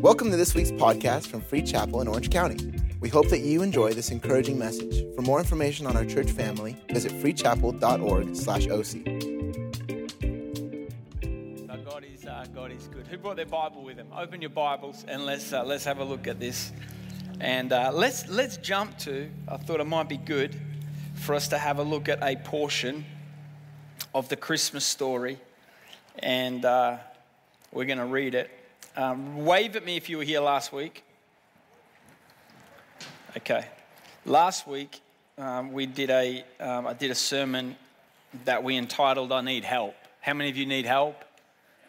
Welcome to this week's podcast from Free Chapel in Orange County. We hope that you enjoy this encouraging message. For more information on our church family, visit freechapel.org/oc. God is uh, God is good. Who brought their Bible with them? Open your Bibles and let's uh, let's have a look at this. And uh, let's let's jump to. I thought it might be good for us to have a look at a portion of the Christmas story, and uh, we're going to read it. Um, wave at me if you were here last week. Okay, last week um, we did a um, I did a sermon that we entitled "I Need Help." How many of you need help?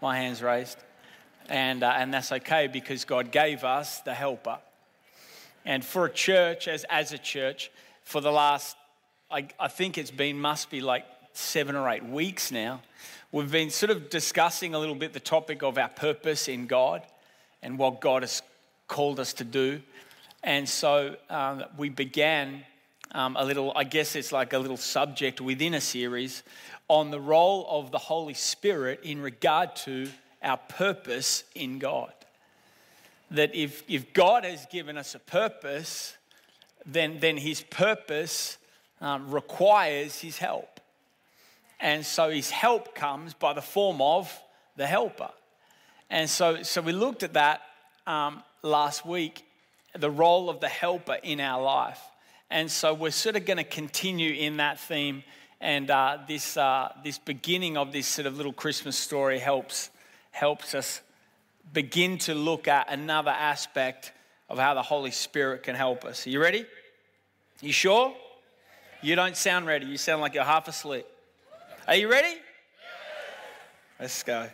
My hand's raised, and uh, and that's okay because God gave us the helper. And for a church, as as a church, for the last I, I think it's been must be like seven or eight weeks now. We've been sort of discussing a little bit the topic of our purpose in God and what God has called us to do. And so um, we began um, a little, I guess it's like a little subject within a series on the role of the Holy Spirit in regard to our purpose in God. That if, if God has given us a purpose, then, then his purpose um, requires his help. And so his help comes by the form of the helper. And so, so we looked at that um, last week, the role of the helper in our life. And so we're sort of going to continue in that theme. And uh, this, uh, this beginning of this sort of little Christmas story helps, helps us begin to look at another aspect of how the Holy Spirit can help us. Are you ready? You sure? You don't sound ready. You sound like you're half asleep. Are you ready? Let's go.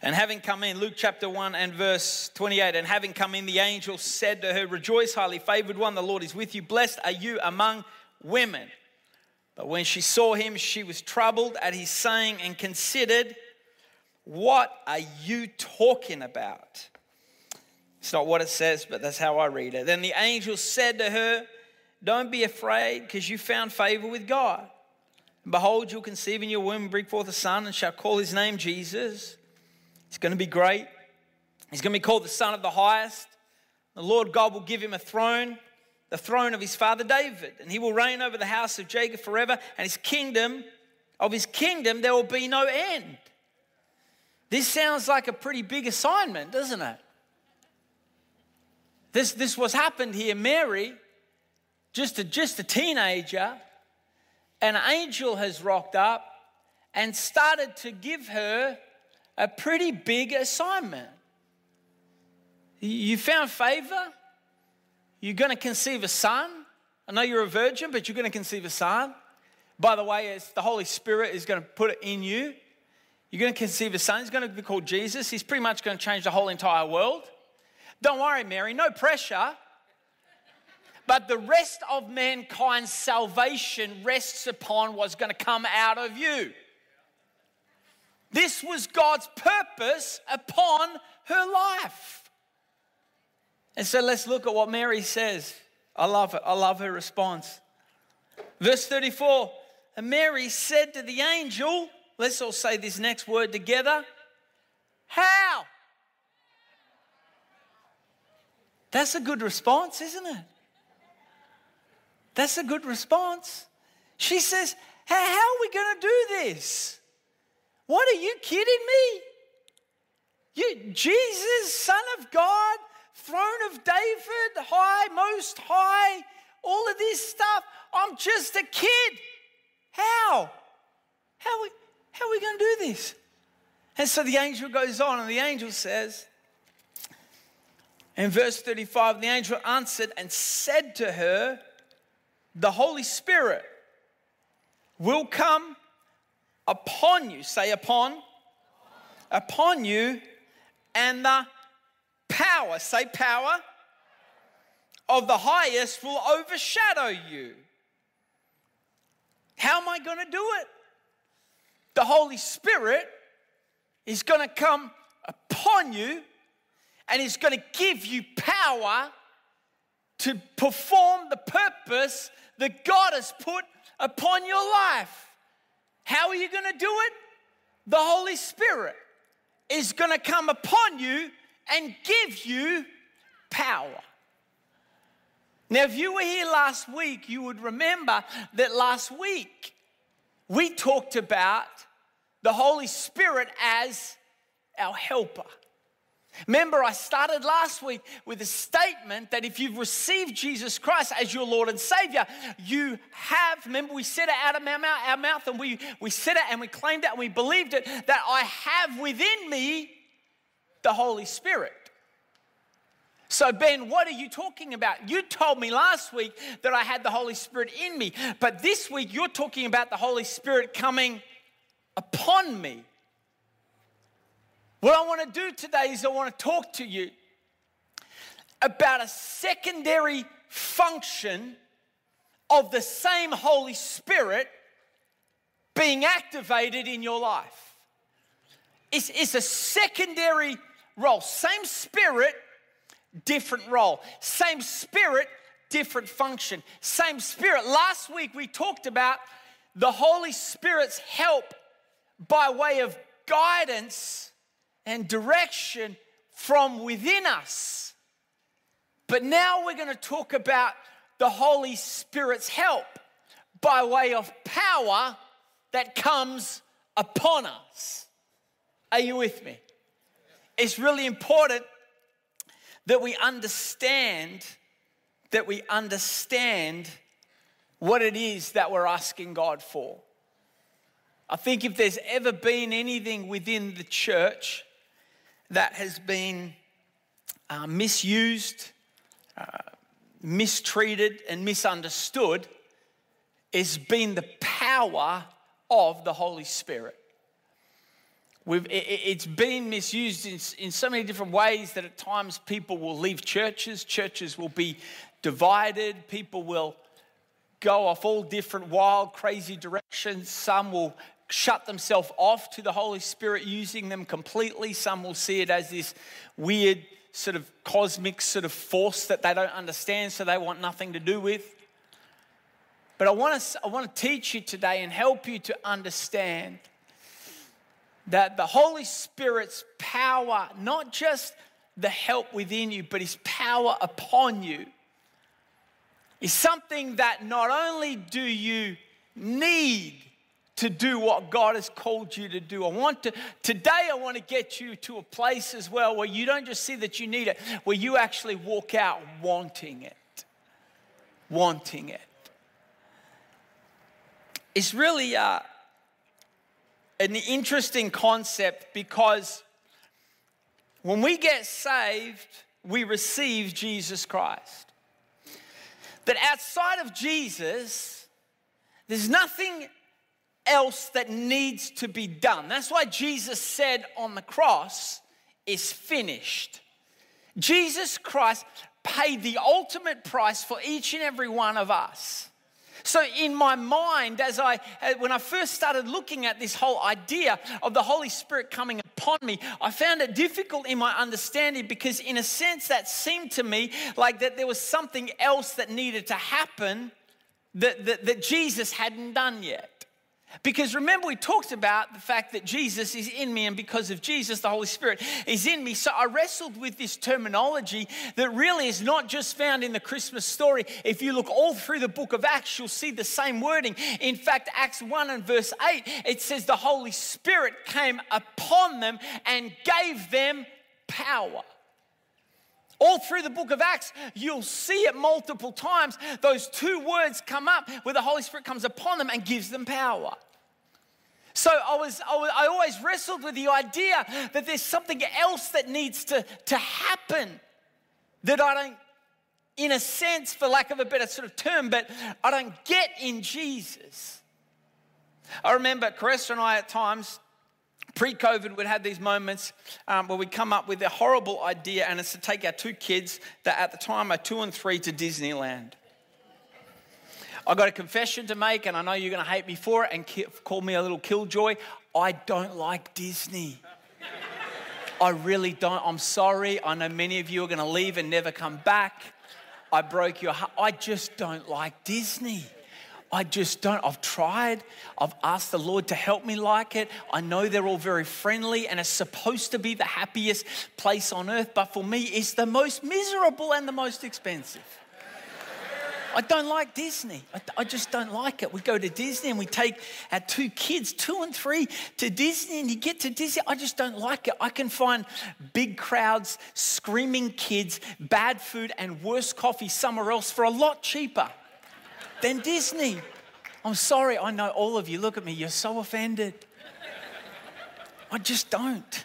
And having come in, Luke chapter 1 and verse 28, and having come in, the angel said to her, Rejoice, highly favored one, the Lord is with you. Blessed are you among women. But when she saw him, she was troubled at his saying and considered, What are you talking about? It's not what it says, but that's how I read it. Then the angel said to her, Don't be afraid, because you found favor with God. Behold, you'll conceive in your womb, bring forth a son, and shall call his name Jesus. He's going to be great. He's going to be called the Son of the Highest. The Lord God will give him a throne, the throne of his father David, and he will reign over the house of Jacob forever, and his kingdom, of his kingdom, there will be no end. This sounds like a pretty big assignment, doesn't it? This, this was happened here. Mary, just a, just a teenager, an angel has rocked up and started to give her a pretty big assignment. You found favor. You're going to conceive a son. I know you're a virgin, but you're going to conceive a son. By the way, it's the Holy Spirit is going to put it in you. You're going to conceive a son. He's going to be called Jesus. He's pretty much going to change the whole entire world. Don't worry, Mary, no pressure. But the rest of mankind's salvation rests upon what's going to come out of you. This was God's purpose upon her life. And so let's look at what Mary says. I love it. I love her response. Verse 34 And Mary said to the angel, let's all say this next word together. How? That's a good response, isn't it? That's a good response. She says, How are we going to do this? What are you kidding me? You, Jesus, Son of God, throne of David, high, most high, all of this stuff. I'm just a kid. How? How are we, how are we going to do this? And so the angel goes on, and the angel says, in verse 35, the angel answered and said to her, the Holy Spirit will come upon you. Say, upon. Upon you, and the power, say, power of the highest will overshadow you. How am I going to do it? The Holy Spirit is going to come upon you and He's going to give you power to perform the purpose that God has put upon your life. How are you going to do it? The Holy Spirit is going to come upon you and give you power. Now, if you were here last week, you would remember that last week we talked about the Holy Spirit as our helper. Remember, I started last week with a statement that if you've received Jesus Christ as your Lord and Savior, you have, remember, we said it out of our mouth, our mouth and we, we said it and we claimed it and we believed it, that I have within me the Holy Spirit. So, Ben, what are you talking about? You told me last week that I had the Holy Spirit in me, but this week you're talking about the Holy Spirit coming upon me. What I want to do today is I want to talk to you about a secondary function of the same Holy Spirit being activated in your life. It's, it's a secondary role. Same spirit, different role. Same spirit, different function. Same spirit. Last week we talked about the Holy Spirit's help by way of guidance and direction from within us. But now we're going to talk about the Holy Spirit's help by way of power that comes upon us. Are you with me? It's really important that we understand that we understand what it is that we're asking God for. I think if there's ever been anything within the church that has been uh, misused, uh, mistreated, and misunderstood, has been the power of the Holy Spirit. We've, it, has been misused in, in so many different ways that at times people will leave churches, churches will be divided, people will go off all different wild, crazy directions. Some will shut themselves off to the Holy Spirit, using them completely. Some will see it as this weird, sort of cosmic sort of force that they don't understand, so they want nothing to do with. But I want to, I want to teach you today and help you to understand that the Holy Spirit's power, not just the help within you, but his power upon you, is something that not only do you need to do what God has called you to do. I want to today I want to get you to a place as well where you don't just see that you need it, where you actually walk out wanting it. Wanting it. It's really uh, an interesting concept because when we get saved, we receive Jesus Christ. That outside of Jesus, there's nothing else that needs to be done. That's why Jesus said on the cross, is finished. Jesus Christ paid the ultimate price for each and every one of us. So, in my mind, as I, uh, when I first started looking at this whole idea of the Holy Spirit coming upon me, I found it difficult in my understanding because, in a sense, that seemed to me like that there was something else that needed to happen that, that, that Jesus hadn't done yet. Because remember, we talked about the fact that Jesus is in me, and because of Jesus, the Holy Spirit is in me. So I wrestled with this terminology that really is not just found in the Christmas story. If you look all through the book of Acts, you'll see the same wording. In fact, Acts 1 and verse 8, it says, The Holy Spirit came upon them and gave them power. All through the book of Acts, you'll see it multiple times. Those two words come up where the Holy Spirit comes upon them and gives them power. So I was, I was, I always wrestled with the idea that there's something else that needs to, to happen that I don't, in a sense, for lack of a better sort of term, but I don't get in Jesus. I remember Caressa and I at times pre COVID, we'd have these moments um, where we'd come up with a horrible idea, and it's to take our two kids that at the time are two and three to Disneyland. I've got a confession to make, and I know you're going to hate me for it and call me a little killjoy. I don't like Disney. I really don't. I'm sorry. I know many of you are going to leave and never come back. I broke your heart. I just don't like Disney. I just don't. I've tried. I've asked the Lord to help me like it. I know they're all very friendly and it's supposed to be the happiest place on earth, but for me, it's the most miserable and the most expensive. I don't like Disney. I, I, just don't like it. We go to Disney and we take our two kids, two and three, to Disney, and you get to Disney. I just don't like it. I can find big crowds, screaming kids, bad food, and worse coffee somewhere else for a lot cheaper than Disney. I'm sorry, I know all of you. Look at me, you're so offended. I just don't.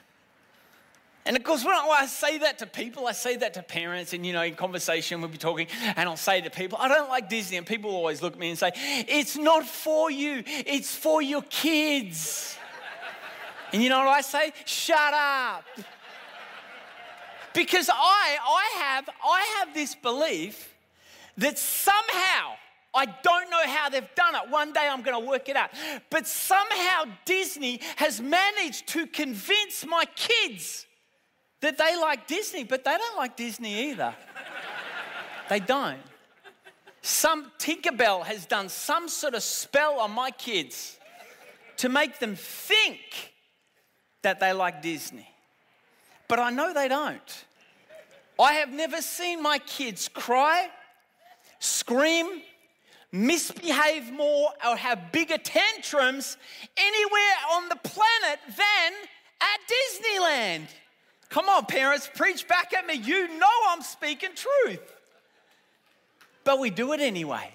And of course, when I say that to people, I say that to parents, and you know, in conversation, we'll be talking, and I'll say to people, I don't like Disney. And people always look at me and say, It's not for you, it's for your kids. And you know what I say? Shut up. Because I, I, have, I have this belief that somehow, I don't know how they've done it. One day I'm going to work it out. But somehow Disney has managed to convince my kids that they like Disney, but they don't like Disney either. they don't. Some Tinkerbell has done some sort of spell on my kids to make them think that they like Disney. But I know they don't. I have never seen my kids cry, scream, misbehave more, or have bigger tantrums anywhere on the planet than at Disneyland. Come on, parents, preach back at me. You know I'm speaking truth. But we do it anyway.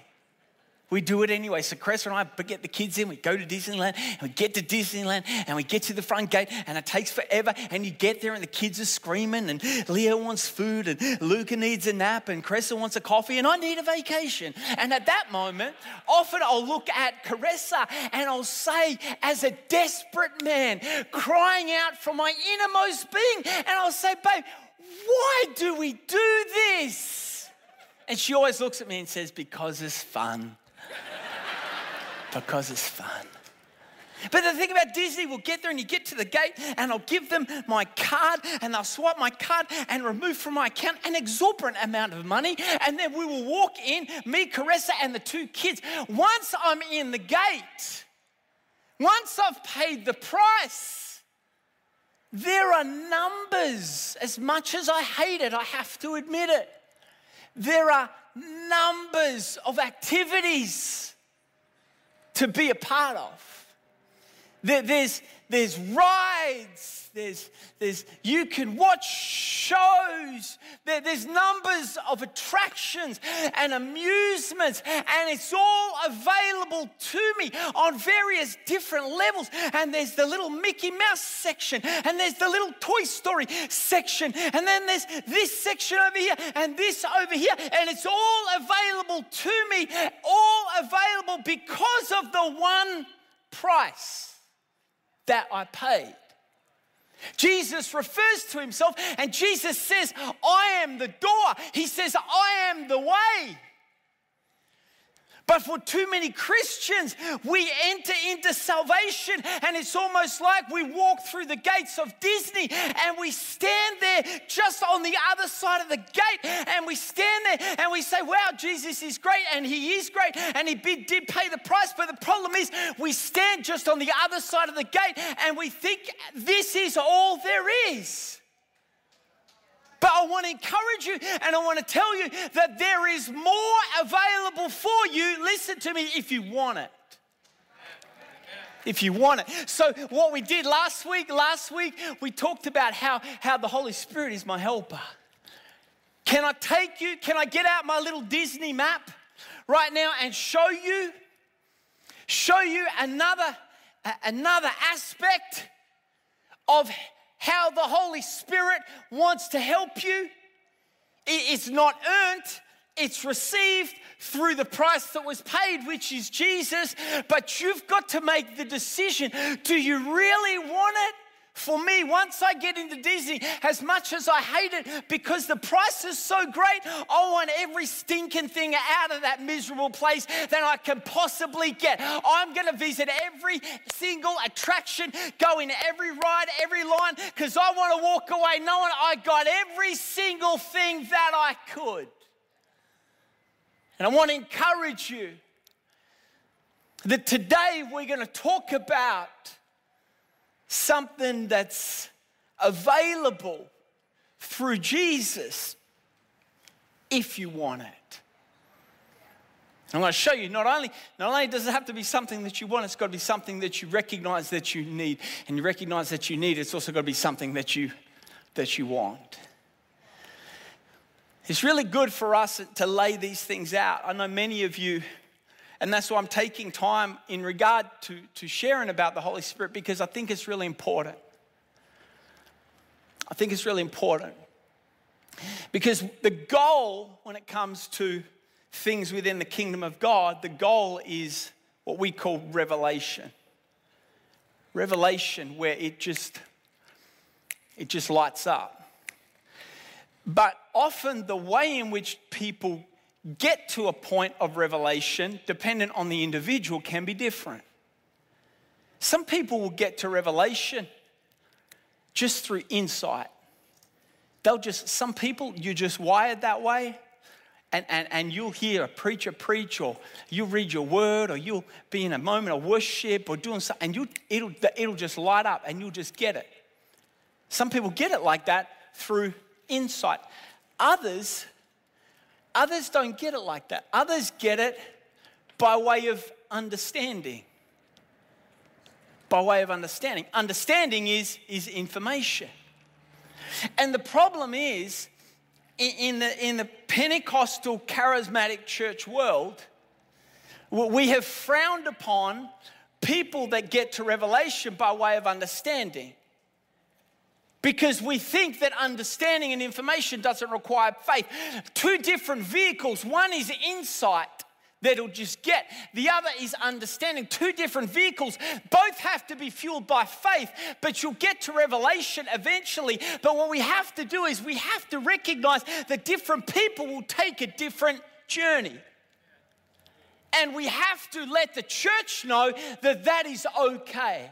We do it anyway. So Cressa and I get the kids in, we go to Disneyland, and we get to Disneyland, and we get to the front gate, and it takes forever. And you get there, and the kids are screaming, and Leo wants food, and Luca needs a nap, and Cressa wants a coffee, and I need a vacation. And at that moment, often I'll look at Caressa and I'll say, as a desperate man, crying out from my innermost being, and I'll say, babe, why do we do this? And she always looks at me and says, because it's fun because it's fun. But the thing about Disney, we'll get there and you get to the gate and I'll give them my card and they'll swipe my card and remove from my account an exorbitant amount of money. And then we will walk in, me, Caressa, and the two kids. Once I'm in the gate, once I've paid the price, there are numbers. As much as I hate it, I have to admit it. There are numbers of activities to be a part of. There's, there's rides, there's, there's, you can watch shows, there, there's numbers of attractions and amusements, and it's all available to me on various different levels. And there's the little Mickey Mouse section, and there's the little Toy Story section, and then there's this section over here, and this over here, and it's all available to me, all available because of the one price that I paid. Jesus refers to himself and Jesus says, I am the door. He says, I am the way. But for too many Christians, we enter into salvation and it's almost like we walk through the gates of Disney and we stand there just on the other side of the gate and we stand there and we say, Wow, Jesus is great and He is great and He did pay the price. But the problem is, we stand just on the other side of the gate and we think this is all there is. But I want to encourage you and I want to tell you that there is more available for you. Listen to me if you want it. If you want it. So, what we did last week, last week, we talked about how, how the Holy Spirit is my helper. Can I take you? Can I get out my little Disney map right now and show you? Show you another, another aspect of how the Holy Spirit wants to help you. It's not earned, it's received through the price that was paid, which is Jesus. But you've got to make the decision do you really want it? For me, once I get into Disney, as much as I hate it because the price is so great, I want every stinking thing out of that miserable place that I can possibly get. I'm going to visit every single attraction, go in every ride, every line, because I want to walk away knowing I got every single thing that I could. And I want to encourage you that today we're going to talk about something that's available through Jesus if you want it. I'm going to show you not only, not only does it have to be something that you want, it's got to be something that you recognize that you need. And you recognize that you need, it's also got to be something that you, that you want. It's really good for us to lay these things out. I know many of you, and that's why I'm taking time in regard to, to sharing about the Holy Spirit because I think it's really important. I think it's really important. Because the goal when it comes to things within the kingdom of God, the goal is what we call revelation. Revelation where it just it just lights up. But often the way in which people get to a point of revelation, dependent on the individual, can be different. Some people will get to revelation just through insight. They'll just, some people, you're just wired that way and, and, and you'll hear a preacher preach, or you'll read your word, or you'll be in a moment of worship or doing something, and you, it'll, it'll just light up and you'll just get it. Some people get it like that through insight. Others, others don't get it like that. Others get it by way of understanding. By way of understanding. Understanding is, is information. And the problem is, in the, in the Pentecostal charismatic church world, we have frowned upon people that get to revelation by way of understanding. Because we think that understanding and information doesn't require faith. Two different vehicles. One is insight, that will just get. The other is understanding. Two different vehicles. Both have to be fueled by faith, but you'll get to revelation eventually. But what we have to do is we have to recognize that different people will take a different journey. And we have to let the church know that that is okay.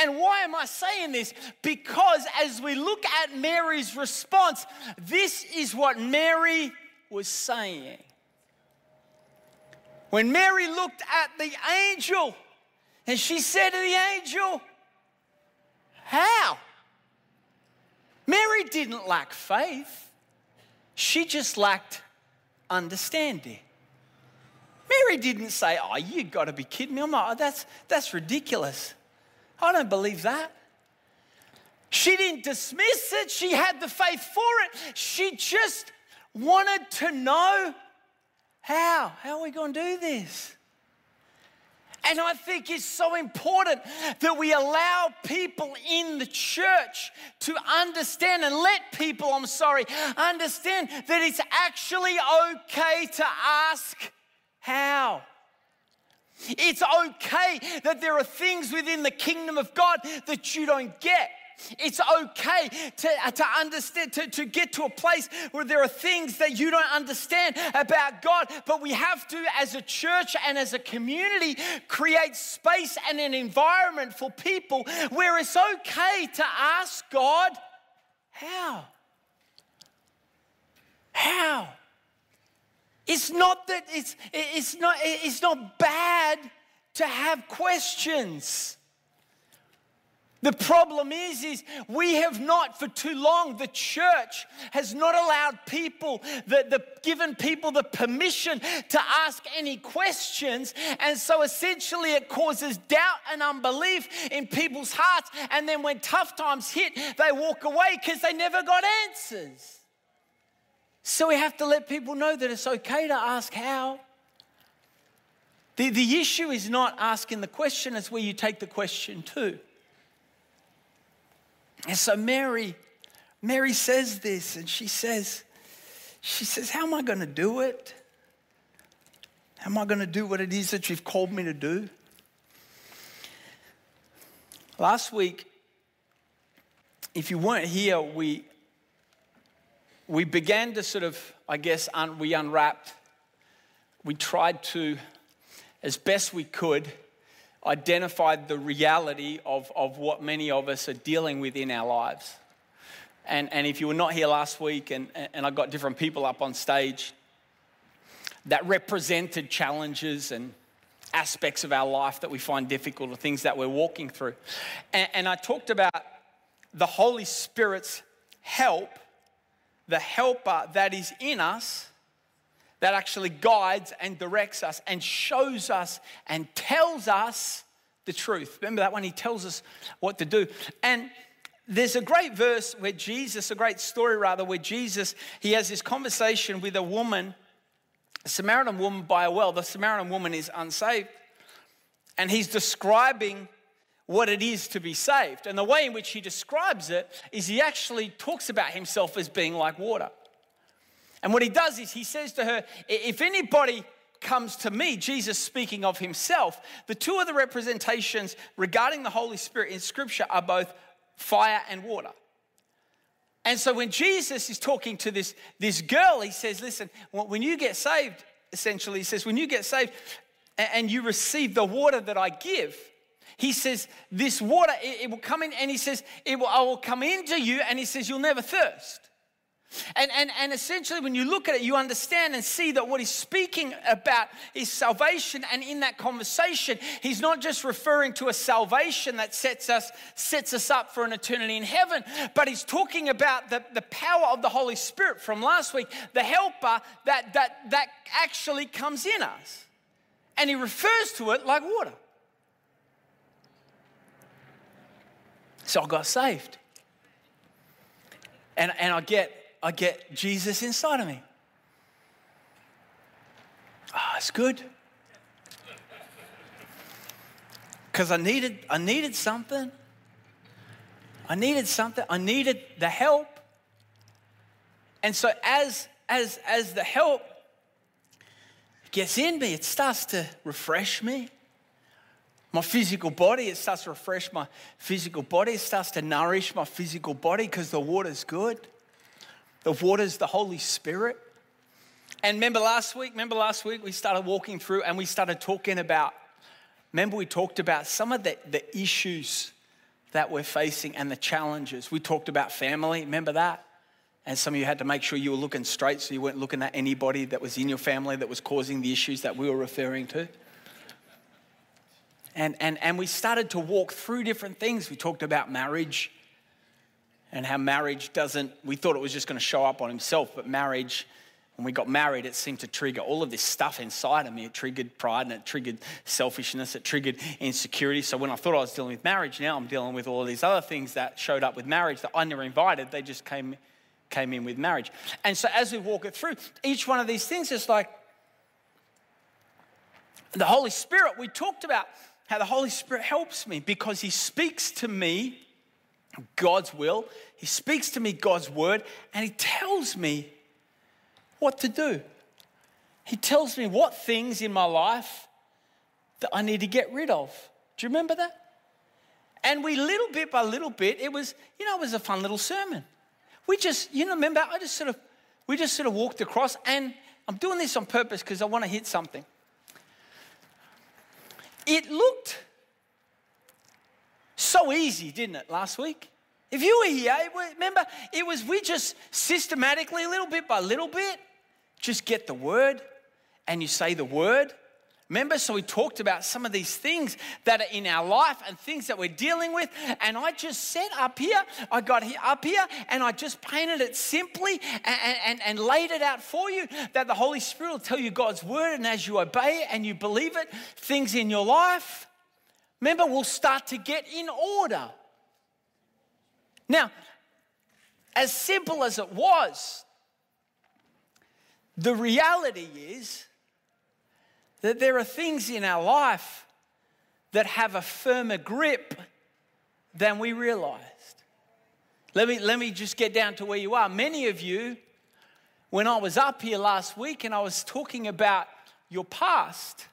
And why am I saying this? Because as we look at Mary's response, this is what Mary was saying. When Mary looked at the angel and she said to the angel, How? Mary didn't lack faith, she just lacked understanding. Mary didn't say, Oh, you got to be kidding me. I'm not, that's, that's ridiculous. I don't believe that. She didn't dismiss it, she had the faith for it. She just wanted to know how? How are we going to do this? And I think it's so important that we allow people in the church to understand and let people, I'm sorry, understand that it's actually okay to ask how. It's okay that there are things within the kingdom of God that you don't get. It's okay to, uh, to understand, to, to get to a place where there are things that you don't understand about God, but we have to, as a church and as a community, create space and an environment for people where it's okay to ask God, how? How? It's not that it's, it's, not, it's not bad to have questions. The problem is, is we have not for too long, the church has not allowed people, the, the, given people the permission to ask any questions. And so essentially it causes doubt and unbelief in people's hearts. And then when tough times hit, they walk away because they never got answers. So we have to let people know that it's okay to ask how. The, the issue is not asking the question, it's where you take the question to. And so Mary, Mary says this, and she says, she says, How am I going to do it? How am I going to do what it is that you've called me to do? Last week, if you weren't here, we, we began to sort of, I guess, un, we unwrapped, we tried to, as best we could, identify the reality of, of what many of us are dealing with in our lives. And, and if you were not here last week and, and I got different people up on stage, that represented challenges and aspects of our life that we find difficult or things that we're walking through. And, and I talked about the Holy Spirit's help, the helper that is in us that actually guides and directs us and shows us and tells us the truth. Remember that one? he tells us what to do. And there's a great verse where Jesus, a great story rather, where Jesus, he has this conversation with a woman, a Samaritan woman by a well. The Samaritan woman is unsaved. And he's describing what it is to be saved. And the way in which he describes it is he actually talks about himself as being like water. And what he does is he says to her, If anybody comes to me, Jesus speaking of himself, the two other representations regarding the Holy Spirit in Scripture are both fire and water. And so when Jesus is talking to this, this girl, he says, Listen, when you get saved, essentially, he says, When you get saved and you receive the water that I give, he says, This water, it, it will come in, and he says, it will, I will come into you, and he says, You'll never thirst. And, and, and essentially, when you look at it, you understand and see that what he's speaking about is salvation. And in that conversation, he's not just referring to a salvation that sets us, sets us up for an eternity in heaven, but he's talking about the, the power of the Holy Spirit from last week, the helper that, that, that actually comes in us. And he refers to it like water. So I got saved. And, and I, get, I get Jesus inside of me. Ah, oh, it's good. Because I needed, I needed something. I needed something. I needed the help. And so as, as, as the help gets in me, it starts to refresh me my physical body. It starts to refresh my physical body. It starts to nourish my physical body because the water's good. The water's the Holy Spirit. And remember last week, remember last week we started walking through and we started talking about, remember we talked about some of the, the issues that we're facing and the challenges. We talked about family, remember that? And some of you had to make sure you were looking straight so you weren't looking at anybody that was in your family that was causing the issues that we were referring to. And, and, and we started to walk through different things. We talked about marriage and how marriage doesn't, we thought it was just going to show up on himself, but marriage, when we got married, it seemed to trigger all of this stuff inside of me. It triggered pride and it triggered selfishness, it triggered insecurity. So when I thought I was dealing with marriage, now I'm dealing with all of these other things that showed up with marriage that I never invited. They just came, came in with marriage. And so as we walk it through, each one of these things is like the Holy Spirit, we talked about how the Holy Spirit helps me because He speaks to me God's will, He speaks to me God's word, and He tells me what to do. He tells me what things in my life that I need to get rid of. Do you remember that? And we little bit by little bit, it was, you know, it was a fun little sermon. We just, you know, remember, I just sort of, we just sort of walked across, and I'm doing this on purpose because I want to hit something. It looked so easy, didn't it, last week? If you were here, remember, it was we just systematically, little bit by little bit, just get the word and you say the word. Remember, so we talked about some of these things that are in our life and things that we're dealing with. And I just said up here, I got here, up here, and I just painted it simply and, and, and laid it out for you that the Holy Spirit will tell you God's word. And as you obey it and you believe it, things in your life, remember, will start to get in order. Now, as simple as it was, the reality is that there are things in our life that have a firmer grip than we realized. Let me, let me just get down to where you are. Many of you, when I was up here last week and I was talking about your past,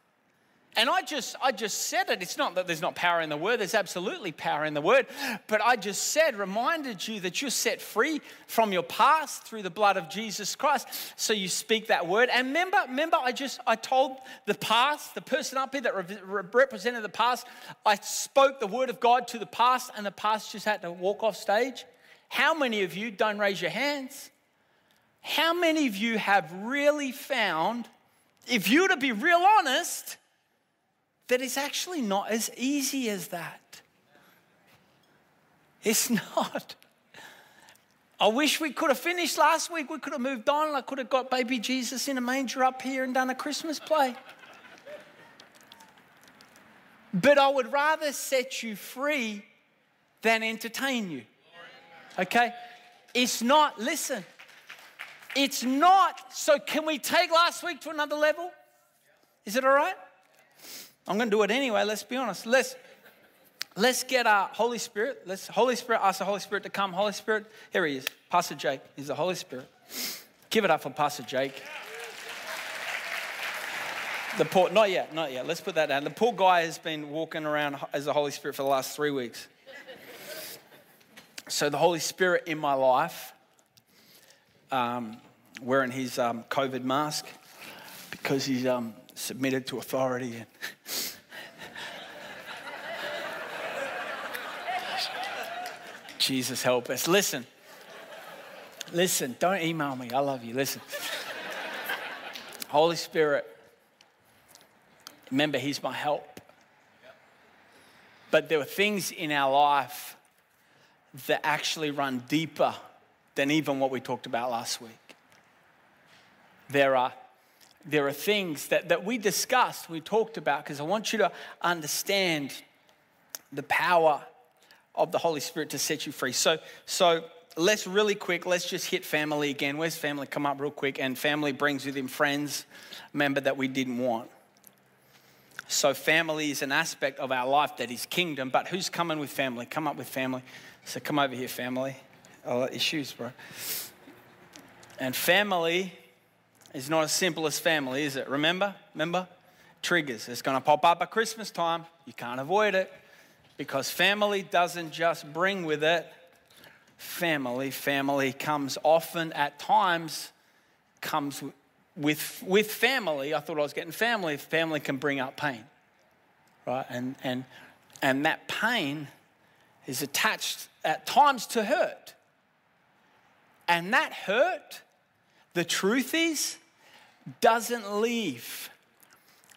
and I just, I just said it. It's not that there's not power in the word, there's absolutely power in the word. But I just said, reminded you that you're set free from your past through the blood of Jesus Christ. So you speak that word. And remember, remember, I just, I told the past, the person up here that re- represented the past, I spoke the word of God to the past, and the past just had to walk off stage. How many of you, don't raise your hands, how many of you have really found if you were to be real honest, that it's actually not as easy as that. It's not. I wish we could have finished last week. We could have moved on. I could have got baby Jesus in a manger up here and done a Christmas play. But I would rather set you free than entertain you. Okay? It's not, listen, it's not. So, can we take last week to another level? Is it all right? I'm going to do it anyway. Let's be honest. Let's let's get our Holy Spirit. Let's Holy Spirit ask the Holy Spirit to come. Holy Spirit, here he is, Pastor Jake. He's the Holy Spirit. Give it up for Pastor Jake. The poor, not yet, not yet. Let's put that down. The poor guy has been walking around as the Holy Spirit for the last three weeks. So the Holy Spirit in my life, um, wearing his um, COVID mask because he's um, submitted to authority. And Jesus help us. Listen, listen, don't email me. I love you. Listen. Holy Spirit, remember, He's my help. But there are things in our life that actually run deeper than even what we talked about last week. There are, there are things that, that we discussed, we talked about, because I want you to understand the power of the Holy Spirit to set you free. So, so let's really quick, let's just hit family again. Where's family? Come up real quick. And family brings with him friends, member that we didn't want. So, family is an aspect of our life that is kingdom, but who's coming with family? Come up with family. So, come over here, family. Oh, issues, bro. And family is not as simple as family, is it? Remember? Remember? Triggers. It's going to pop up at Christmas time. You can't avoid it because family doesn't just bring with it family. Family comes often, at times, comes with, with family. I thought I was getting family. Family can bring up pain, right? And, and, and that pain is attached at times to hurt. And that hurt, the truth is, doesn't leave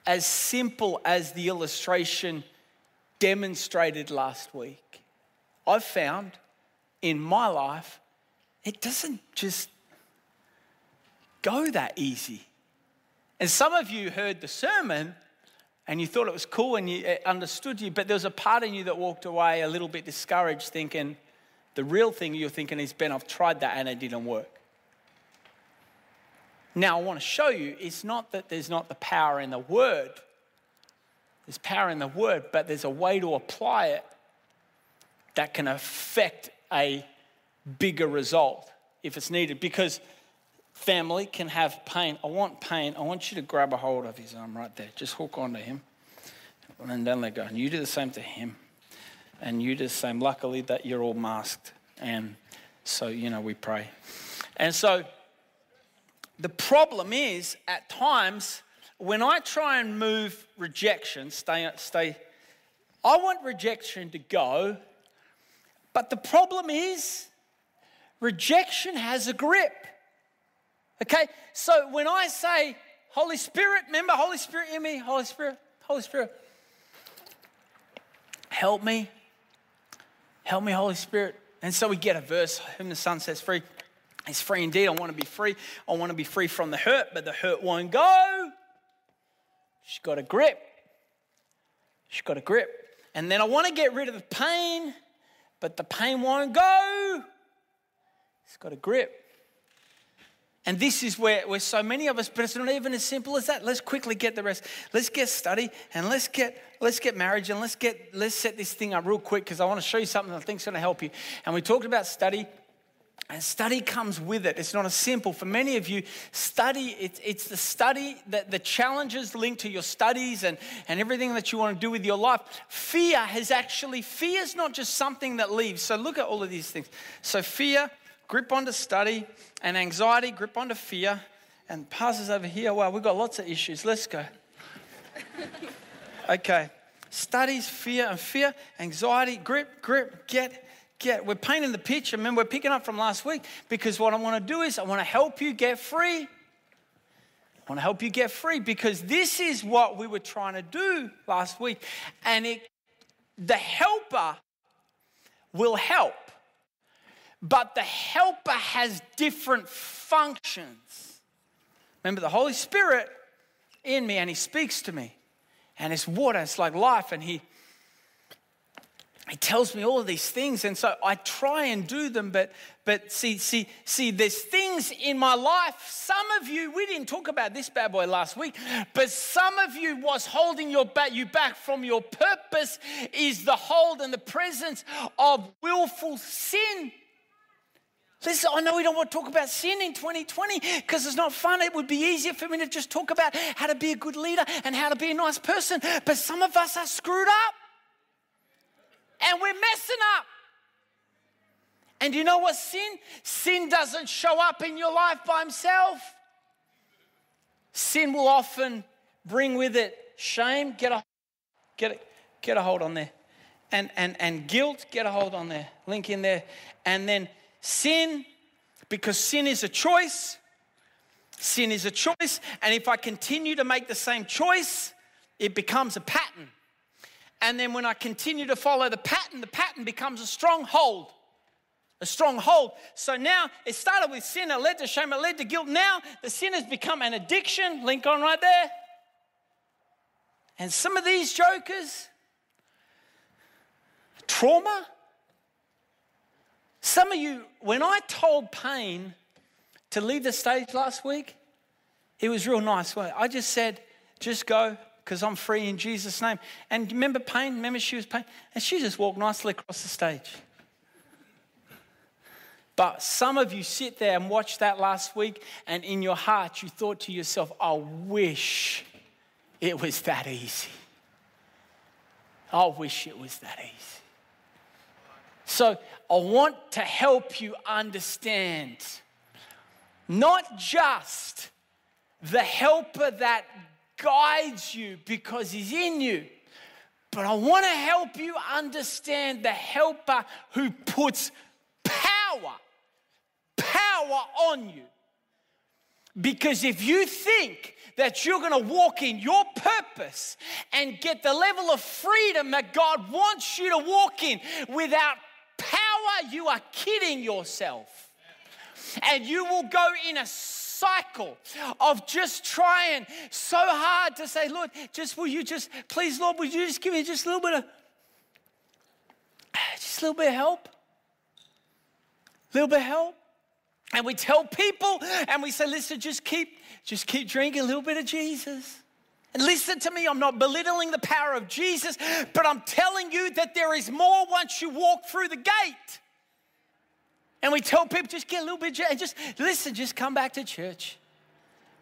as simple as the illustration demonstrated last week. I've found in my life, it doesn't just go that easy. And some of you heard the sermon and you thought it was cool and you understood you, but there was a part in you that walked away a little bit discouraged, thinking the real thing you're thinking is, Ben, I've tried that and it didn't work. Now, I want to show you it's not that there's not the power in the word, there's power in the word, but there's a way to apply it that can affect a bigger result if it's needed. Because family can have pain. I want pain. I want you to grab a hold of his arm right there. Just hook onto him and then let go. And you do the same to him. And you do the same. Luckily, that you're all masked. And so, you know, we pray. And so, the problem is at times when I try and move rejection, stay, stay, I want rejection to go, but the problem is rejection has a grip. Okay, so when I say, Holy Spirit, remember, Holy Spirit in me, Holy Spirit, Holy Spirit, help me, help me, Holy Spirit. And so we get a verse, whom the Son sets free. He's free indeed. I want to be free. I want to be free from the hurt, but the hurt won't go. She's got a grip. She's got a grip. And then I want to get rid of the pain, but the pain won't go. It's got a grip. And this is where, where so many of us, but it's not even as simple as that. Let's quickly get the rest. Let's get study and let's get let's get marriage and let's get let's set this thing up real quick because I want to show you something I think is going to help you. And we talked about study and study comes with it. It's not as simple. For many of you, study, it's, it's the study, that the challenges linked to your studies and, and everything that you want to do with your life. Fear has actually, fear is not just something that leaves. So look at all of these things. So fear, grip onto study, and anxiety, grip onto fear, and passes over here. Wow, we've got lots of issues. Let's go. Okay. Studies, fear, and fear, anxiety, grip, grip, get get, we're painting the picture. Remember, we're picking up from last week because what I want to do is I want to help you get free. I want to help you get free because this is what we were trying to do last week. And it, the helper will help, but the helper has different functions. Remember, the Holy Spirit in me and He speaks to me, and it's water, it's like life, and He he tells me all of these things and so i try and do them but but see see see there's things in my life some of you we didn't talk about this bad boy last week but some of you what's holding your back you back from your purpose is the hold and the presence of willful sin Listen, I know we don't want to talk about sin in 2020 because it's not fun. It would be easier for me to just talk about how to be a good leader and how to be a nice person. But some of us are screwed up and we're messing up. And you know what sin? Sin doesn't show up in your life by himself. Sin will often bring with it shame, get a get a, get a hold on there. And and and guilt, get a hold on there. Link in there. And then sin because sin is a choice. Sin is a choice, and if I continue to make the same choice, it becomes a pattern. And then when I continue to follow the pattern, the pattern becomes a stronghold. A stronghold. So now it started with sin, it led to shame, it led to guilt. Now the sin has become an addiction. Link on right there. And some of these jokers, trauma. Some of you, when I told pain to leave the stage last week, it was real nice. I just said, just go, because I'm free in Jesus' name. And remember pain? Remember she was pain? And she just walked nicely across the stage. But some of you sit there and watch that last week, and in your heart, you thought to yourself, I wish it was that easy. I wish it was that easy. So I want to help you understand not just the helper that guides you because He's in you. But I want to help you understand the helper who puts power, power on you. Because if you think that you're going to walk in your purpose and get the level of freedom that God wants you to walk in without power, you are kidding yourself. And you will go in a cycle of just trying so hard to say, Lord, just will you just, please, Lord, would you just give me just a little bit of, just a little bit of help? A little bit of help? And we tell people and we say, listen, just keep, just keep drinking a little bit of Jesus. And listen to me, I'm not belittling the power of Jesus, but I'm telling you that there is more once you walk through the gate. And we tell people just get a little bit, and just listen, just come back to church.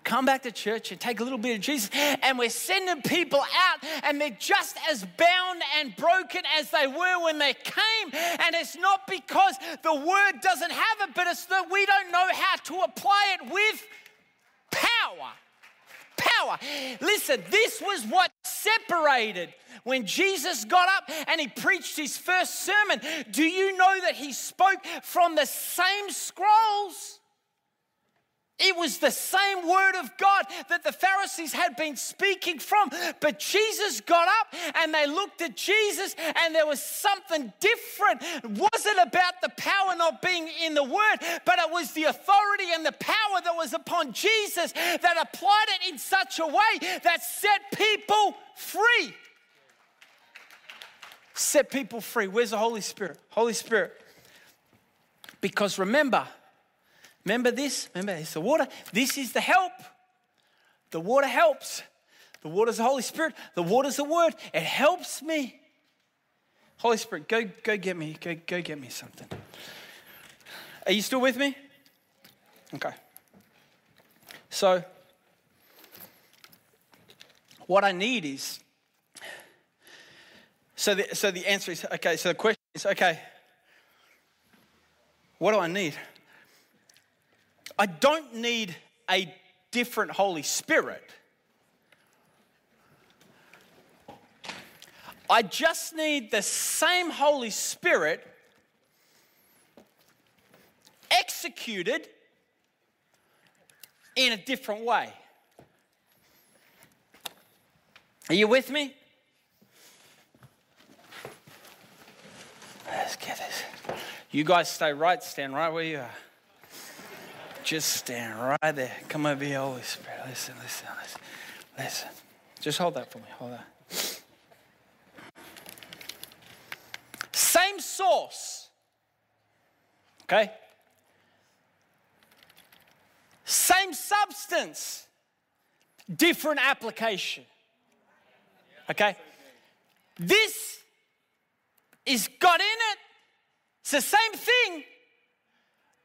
Come back to church and take a little bit of Jesus. And we're sending people out, and they're just as bound and broken as they were when they came. And it's not because the word doesn't have it, but it's that we don't know how to apply it with power power. Listen, this was what separated when Jesus got up and he preached his first sermon. Do you know that he spoke from the same scrolls? It was the same word of God that the Pharisees had been speaking from. But Jesus got up and they looked at Jesus and there was something different. It wasn't about the power not being in the word, but it was the authority and the power that was upon Jesus that applied it in such a way that set people free. Set people free. Where's the Holy Spirit? Holy Spirit. Because remember, Remember this? Remember, it's the water. This is the help. The water helps. The water is the Holy Spirit. The water is the Word. It helps me. Holy Spirit, go, go get me, go, go get me something. Are you still with me? Okay. So, what I need is, so the, so the answer is, okay, so the question is, okay, what do I need? I don't need a different Holy Spirit. I just need the same Holy Spirit executed in a different way. Are you with me? Let's get this. You guys stay right, stand right where you are. Just stand right there. Come over here, Holy Spirit. Listen, listen, listen. Listen. Just hold that for me. Hold that. Same source. Okay? Same substance, different application. Okay? This is got in it. It's the same thing,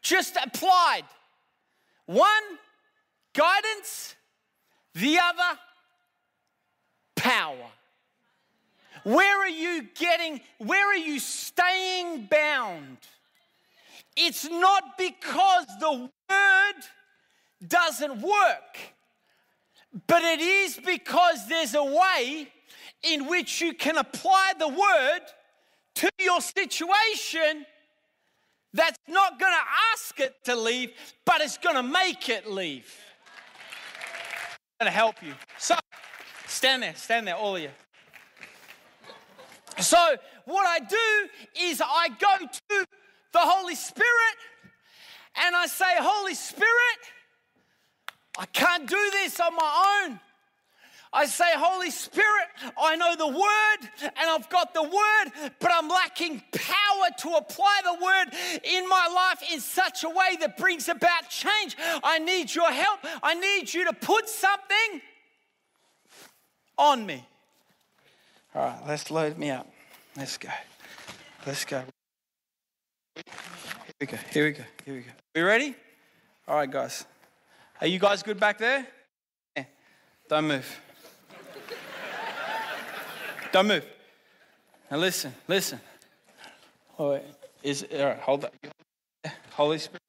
just applied. One, guidance, the other, power. Where are you getting, where are you staying bound? It's not because the word doesn't work, but it is because there's a way in which you can apply the word to your situation that's not going to ask it to leave, but it's going to make it leave. I'm going to help you. So, stand there, stand there, all of you. So, what I do is I go to the Holy Spirit and I say, Holy Spirit, I can't do this on my own. I say, Holy Spirit, I know the word and I've got the word, but I'm lacking power to apply the word in my life in such a way that brings about change. I need your help. I need you to put something on me. All right, let's load me up. Let's go. Let's go. Here we go. Here we go. Here we go. We ready? All right, guys. Are you guys good back there? Yeah. Don't move. Don't move. Now listen, listen. Oh. Is all right, hold that. Holy Spirit.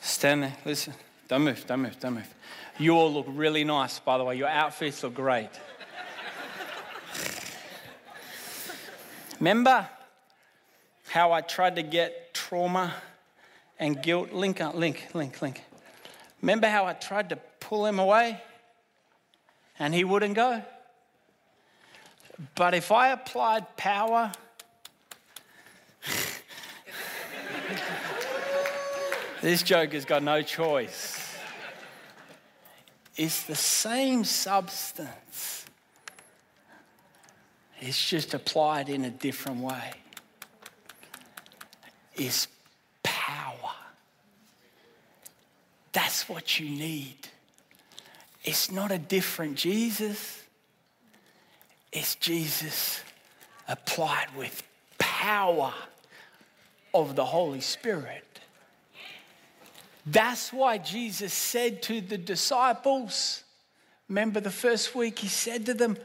Stand there. Listen. Don't move, don't move, don't move. You all look really nice, by the way. Your outfits look great. Remember how I tried to get trauma and guilt? Link, link, link, link. Remember how I tried to pull him away and he wouldn't go? But if I applied power, this joker's got no choice. It's the same substance, it's just applied in a different way. It's power. That's what you need. It's not a different Jesus. It's Jesus applied with power of the Holy Spirit. That's why Jesus said to the disciples, remember the first week, he said to them,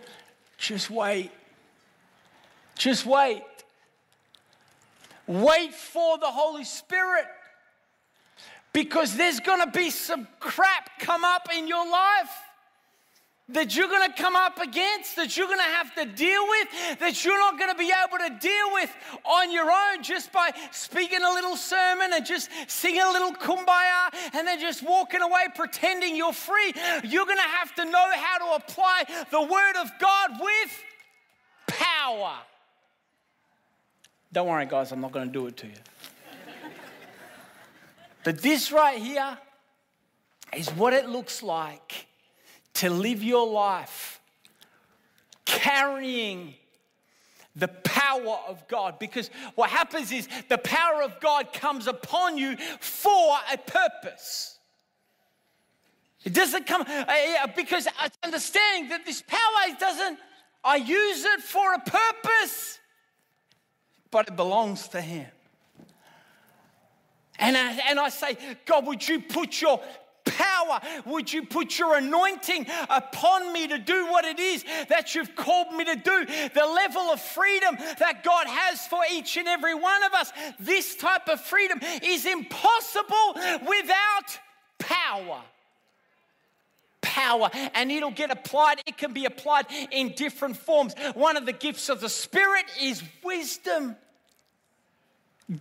just wait. Just wait. Wait for the Holy Spirit because there's going to be some crap come up in your life that you're going to come up against, that you're going to have to deal with, that you're not going to be able to deal with on your own just by speaking a little sermon and just singing a little kumbaya and then just walking away pretending you're free. You're going to have to know how to apply the Word of God with power. Don't worry, guys, I'm not going to do it to you. but this right here is what it looks like to live your life carrying the power of God. Because what happens is the power of God comes upon you for a purpose. It doesn't come uh, because I understand that this power doesn't, I use it for a purpose, but it belongs to Him. And I, and I say, God, would you put your power would you put your anointing upon me to do what it is that you've called me to do? The level of freedom that God has for each and every one of us, this type of freedom is impossible without power power and it'll get applied. It can be applied in different forms. One of the gifts of the Spirit is wisdom.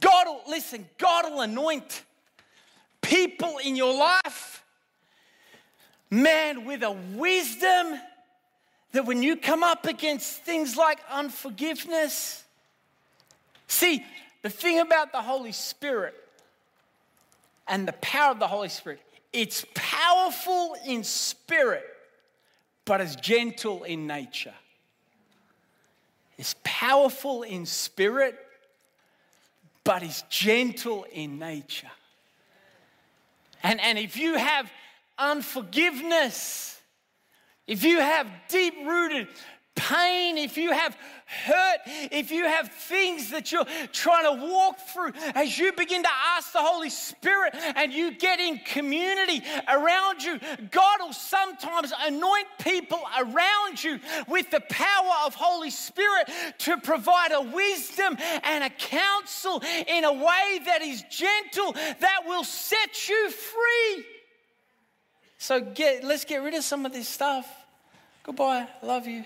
God will, listen, God will anoint people in your life, man, with a wisdom that when you come up against things like unforgiveness, see, the thing about the Holy Spirit and the power of the Holy Spirit, it's powerful in spirit, but it's gentle in nature. It's powerful in spirit, but is gentle in nature. And, and if you have unforgiveness, if you have deep rooted pain, if you have hurt, if you have things that you're trying to walk through, as you begin to ask the Holy Spirit and you get in community around you, God will sometimes anoint people around you with the power of Holy Spirit to provide a wisdom and a counsel in a way that is gentle that will set you free. So get, let's get rid of some of this stuff. Goodbye. Love you.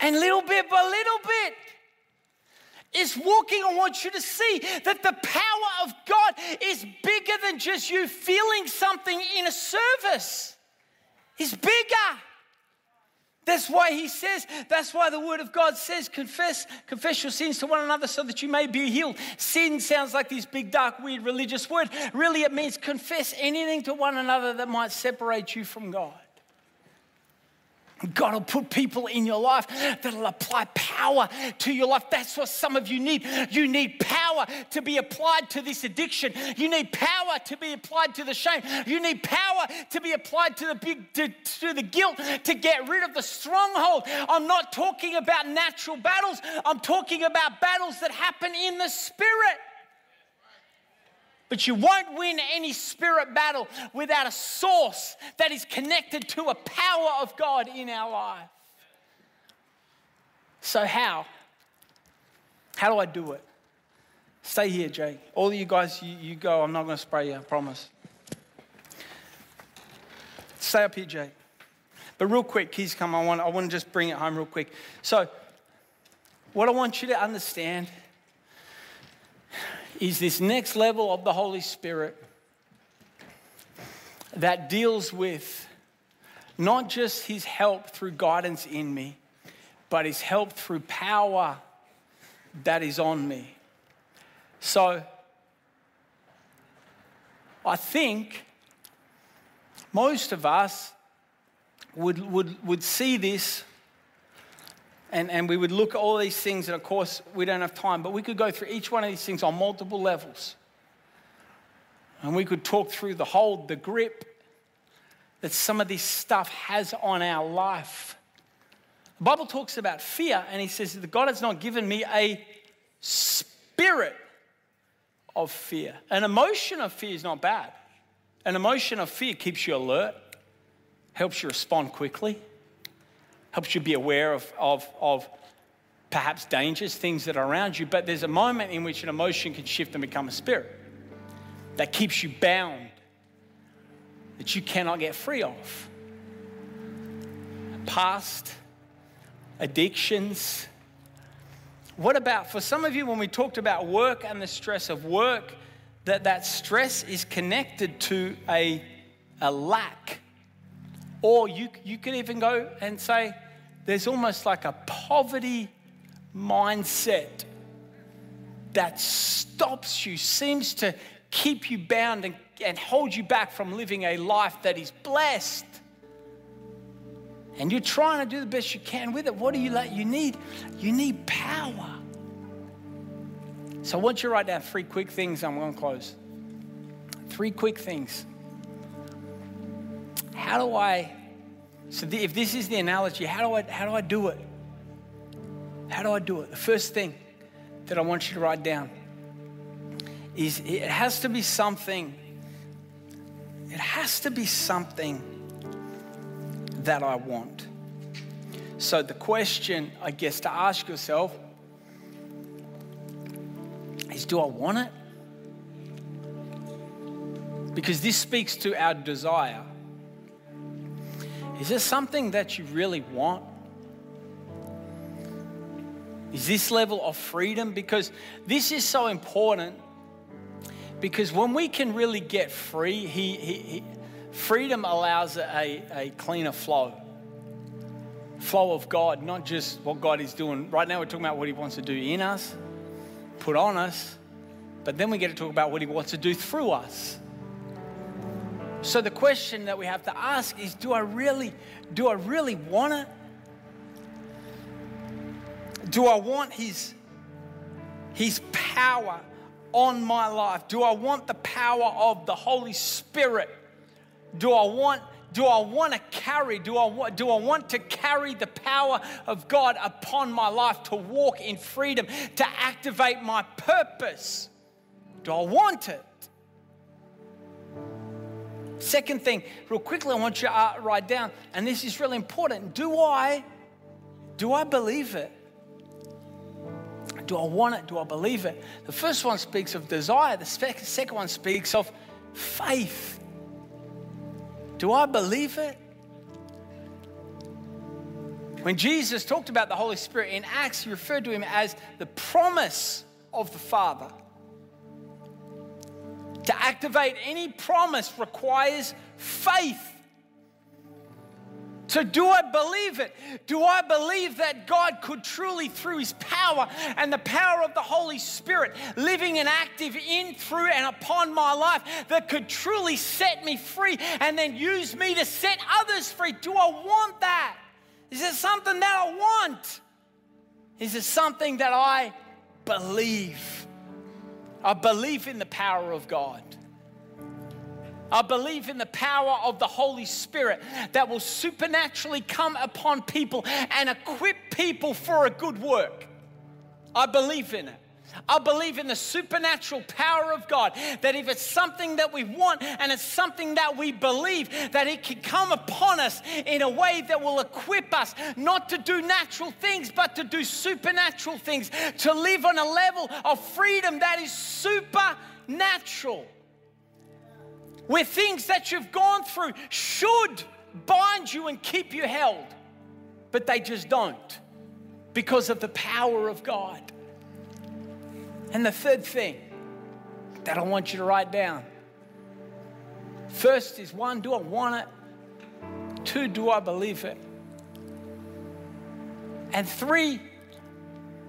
And little bit by little bit, is walking. I want you to see that the power of God is bigger than just you feeling something in a service. It's bigger. That's why he says, that's why the word of God says, confess, confess your sins to one another so that you may be healed. Sin sounds like this big, dark, weird religious word. Really, it means confess anything to one another that might separate you from God. God will put people in your life that'll apply power to your life. That's what some of you need. You need power to be applied to this addiction. You need power to be applied to the shame. You need power to be applied to the big, to, to the guilt, to get rid of the stronghold. I'm not talking about natural battles. I'm talking about battles that happen in the spirit. But you won't win any spirit battle without a source that is connected to a power of God in our life. So, how? How do I do it? Stay here, Jake. All of you guys, you, you go. I'm not going to spray you, I promise. Stay up here, Jake. But real quick, kids, come. I want, I want to just bring it home real quick. So, what I want you to understand is this next level of the Holy Spirit that deals with not just his help through guidance in me, but his help through power that is on me. So, I think most of us would, would, would see this and, and we would look at all these things, and of course, we don't have time, but we could go through each one of these things on multiple levels. And we could talk through the hold, the grip that some of this stuff has on our life. The Bible talks about fear, and he says that God has not given me a spirit of fear. An emotion of fear is not bad. An emotion of fear keeps you alert, helps you respond quickly helps you be aware of, of, of perhaps dangers, things that are around you. But there's a moment in which an emotion can shift and become a spirit that keeps you bound, that you cannot get free of. Past addictions. What about for some of you when we talked about work and the stress of work, that that stress is connected to a, a lack or you, you could even go and say, there's almost like a poverty mindset that stops you, seems to keep you bound and, and hold you back from living a life that is blessed. And you're trying to do the best you can with it. What do you like? You need, you need power. So I want you to write down three quick things. I'm going to close. Three quick things how do I, so the, if this is the analogy, how do, I, how do I do it? How do I do it? The first thing that I want you to write down is it has to be something, it has to be something that I want. So the question, I guess, to ask yourself is do I want it? Because this speaks to our desire. Is this something that you really want? Is this level of freedom? Because this is so important. Because when we can really get free, he, he, he freedom allows a, a cleaner flow. flow of God, not just what God is doing. Right now, we're talking about what He wants to do in us, put on us, but then we get to talk about what He wants to do through us. So the question that we have to ask is do I really do I really want it? Do I want his his power on my life? Do I want the power of the Holy Spirit? Do I want do I want to carry? Do I, want, do I want to carry the power of God upon my life to walk in freedom, to activate my purpose? Do I want it? Second thing, real quickly, I want you to uh, write down, and this is really important. Do I, do I believe it? Do I want it? Do I believe it? The first one speaks of desire. The second one speaks of faith. Do I believe it? When Jesus talked about the Holy Spirit in Acts, he referred to him as the promise of the Father. To activate any promise requires faith. So, do I believe it? Do I believe that God could truly, through His power and the power of the Holy Spirit, living and active in, through, and upon my life, that could truly set me free and then use me to set others free? Do I want that? Is it something that I want? Is it something that I believe? I believe in the power of God. I believe in the power of the Holy Spirit that will supernaturally come upon people and equip people for a good work. I believe in it. I believe in the supernatural power of God that if it's something that we want and it's something that we believe, that it can come upon us in a way that will equip us not to do natural things, but to do supernatural things, to live on a level of freedom that is supernatural. Where things that you've gone through should bind you and keep you held, but they just don't because of the power of God. And the third thing that I want you to write down first is one, do I want it? Two, do I believe it? And three,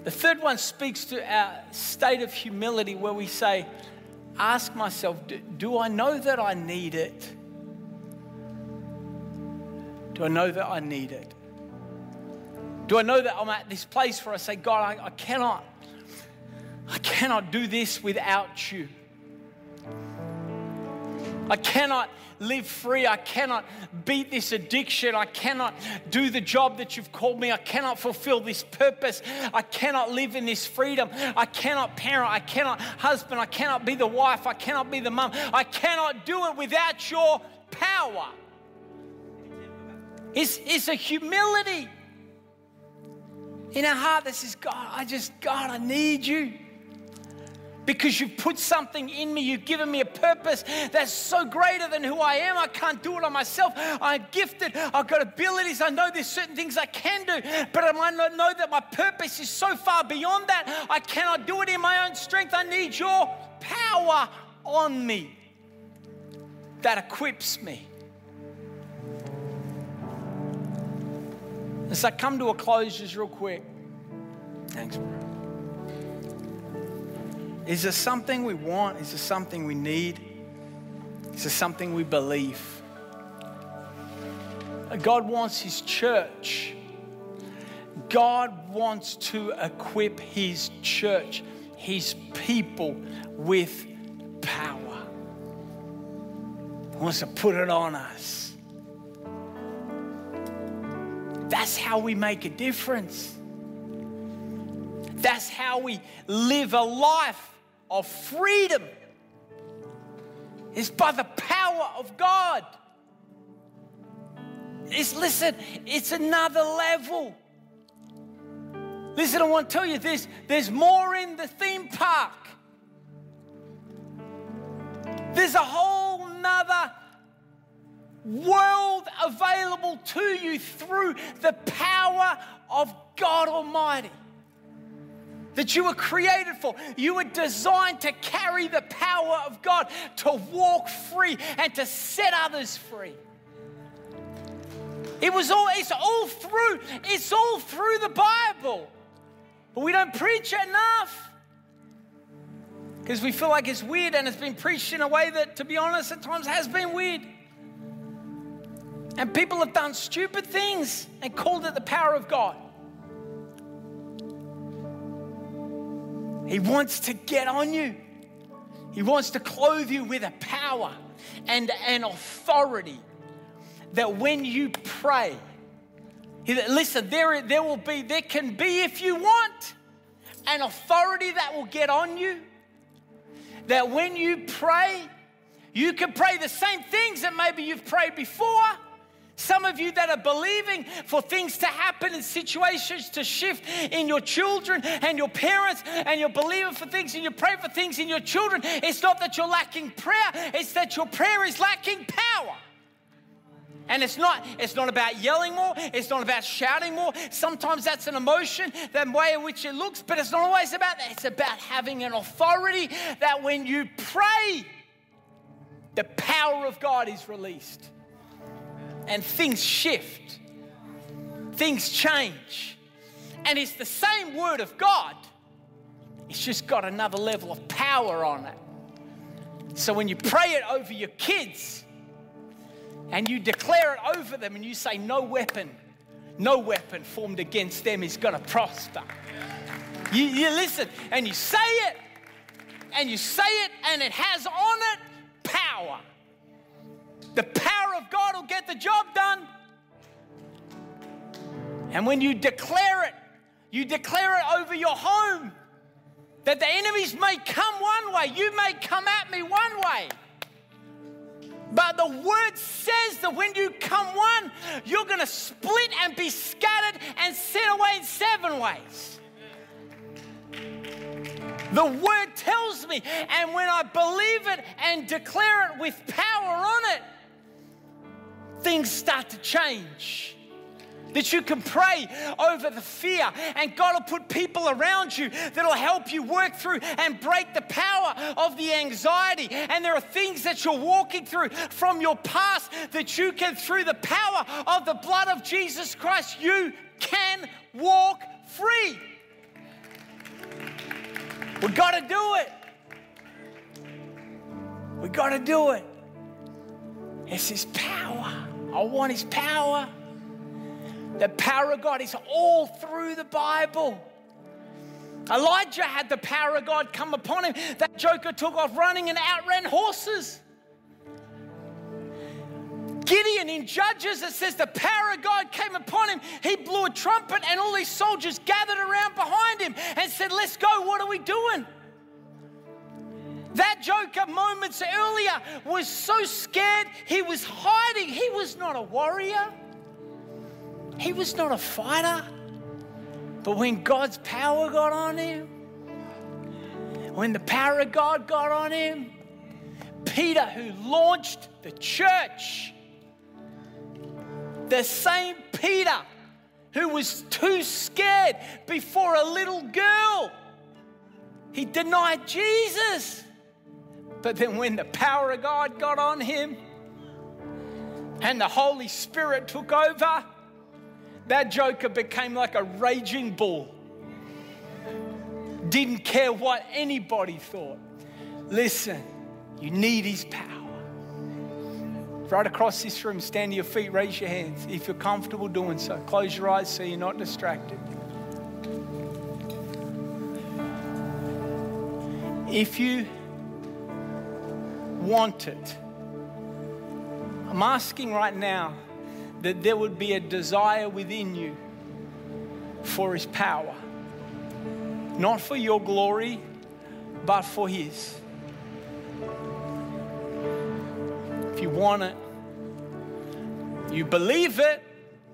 the third one speaks to our state of humility where we say, ask myself, do, do I know that I need it? Do I know that I need it? Do I know that I'm at this place where I say, God, I, I cannot I cannot do this without you. I cannot live free. I cannot beat this addiction. I cannot do the job that you've called me. I cannot fulfill this purpose. I cannot live in this freedom. I cannot parent. I cannot husband. I cannot be the wife. I cannot be the mom. I cannot do it without your power. It's, it's a humility in our heart that says, God, I just, God, I need you because you've put something in me. You've given me a purpose that's so greater than who I am. I can't do it on myself. I'm gifted. I've got abilities. I know there's certain things I can do, but I might not know that my purpose is so far beyond that. I cannot do it in my own strength. I need your power on me that equips me. As I come to a close, just real quick. Thanks. Is there something we want? Is there something we need? Is there something we believe? God wants His church. God wants to equip His church, His people with power. He wants to put it on us. That's how we make a difference. That's how we live a life of freedom It's by the power of God. It's, listen, it's another level. Listen, I want to tell you this there's more in the theme park. There's a whole nother world available to you through the power of God Almighty that you were created for. You were designed to carry the power of God, to walk free and to set others free. It was all, it's all through, it's all through the Bible. But we don't preach it enough. Because we feel like it's weird and it's been preached in a way that, to be honest, at times has been weird. And people have done stupid things and called it the power of God. He wants to get on you. He wants to clothe you with a power and an authority that when you pray, listen, there, there will be, there can be, if you want, an authority that will get on you. That when you pray, you can pray the same things that maybe you've prayed before some of you that are believing for things to happen and situations to shift in your children and your parents, and you're believing for things and you pray for things in your children. It's not that you're lacking prayer, it's that your prayer is lacking power. And it's not, it's not about yelling more, it's not about shouting more. Sometimes that's an emotion, the way in which it looks, but it's not always about that. It's about having an authority that when you pray, the power of God is released and things shift, things change. And it's the same Word of God, it's just got another level of power on it. So when you pray it over your kids and you declare it over them and you say, No weapon, no weapon formed against them is going to prosper. You, you listen and you say it and you say it and it has on it power. The power the job done. And when you declare it, you declare it over your home that the enemies may come one way, you may come at me one way. But the word says that when you come one, you're going to split and be scattered and sent away in seven ways. The word tells me, and when I believe it and declare it with power on it, things start to change. That you can pray over the fear, and God will put people around you that'll help you work through and break the power of the anxiety. And there are things that you're walking through from your past that you can, through the power of the blood of Jesus Christ, you can walk free. We've got to do it. We've got to do it. It's His power. I want His power. The power of God is all through the Bible. Elijah had the power of God come upon him. That joker took off running and outran horses. Gideon in Judges, it says the power of God came upon him. He blew a trumpet, and all these soldiers gathered around behind him and said, Let's go. What are we doing? That joker moments earlier was so scared, he was hiding. He was not a warrior, he was not a fighter. But when God's power got on him, when the power of God got on him, Peter, who launched the church, the same Peter who was too scared before a little girl, he denied Jesus. But then when the power of God got on him and the Holy Spirit took over, that joker became like a raging bull. Didn't care what anybody thought. Listen, you need his power. Right across this room, stand to your feet, raise your hands if you're comfortable doing so. Close your eyes so you're not distracted. If you want it. I'm asking right now that there would be a desire within you for His power. Not for your glory, but for His. If you want it, you believe it.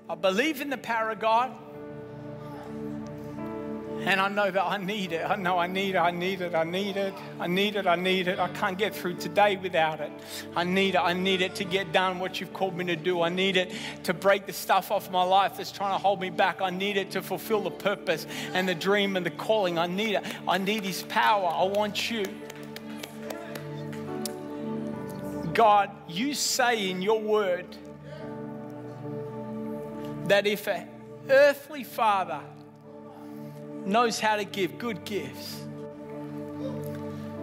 I believe in the power of God. And I know that I need it. I know I need it. I need it. I need it. I need it. I need it. I can't get through today without it. I need it. I need it to get done what you've called me to do. I need it to break the stuff off my life that's trying to hold me back. I need it to fulfill the purpose and the dream and the calling. I need it. I need His power. I want you. God, you say in your word that if an earthly father knows how to give good gifts,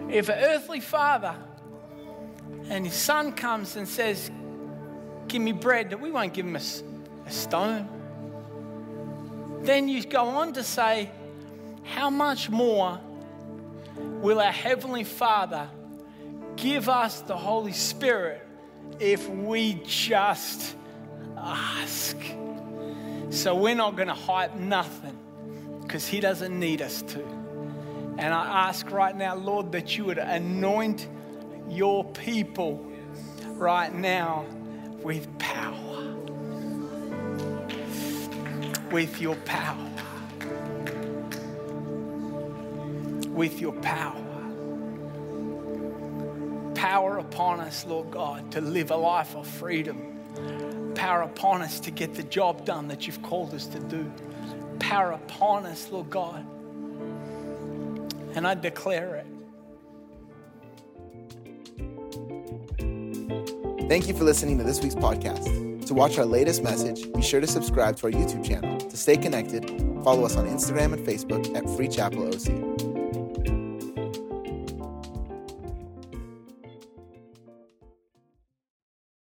if an earthly father and his son comes and says, Give me bread, that we won't give him a, a stone. Then you go on to say, How much more will our Heavenly Father give us the Holy Spirit if we just ask? So we're not going to hype nothing because He doesn't need us to. And I ask right now, Lord, that you would anoint your people right now with power. With your power. With your power. Power upon us, Lord God, to live a life of freedom. Power upon us to get the job done that you've called us to do. Power upon us, Lord God. And I declare it. Thank you for listening to this week's podcast. To watch our latest message, be sure to subscribe to our YouTube channel. To stay connected, follow us on Instagram and Facebook at Free Chapel OC.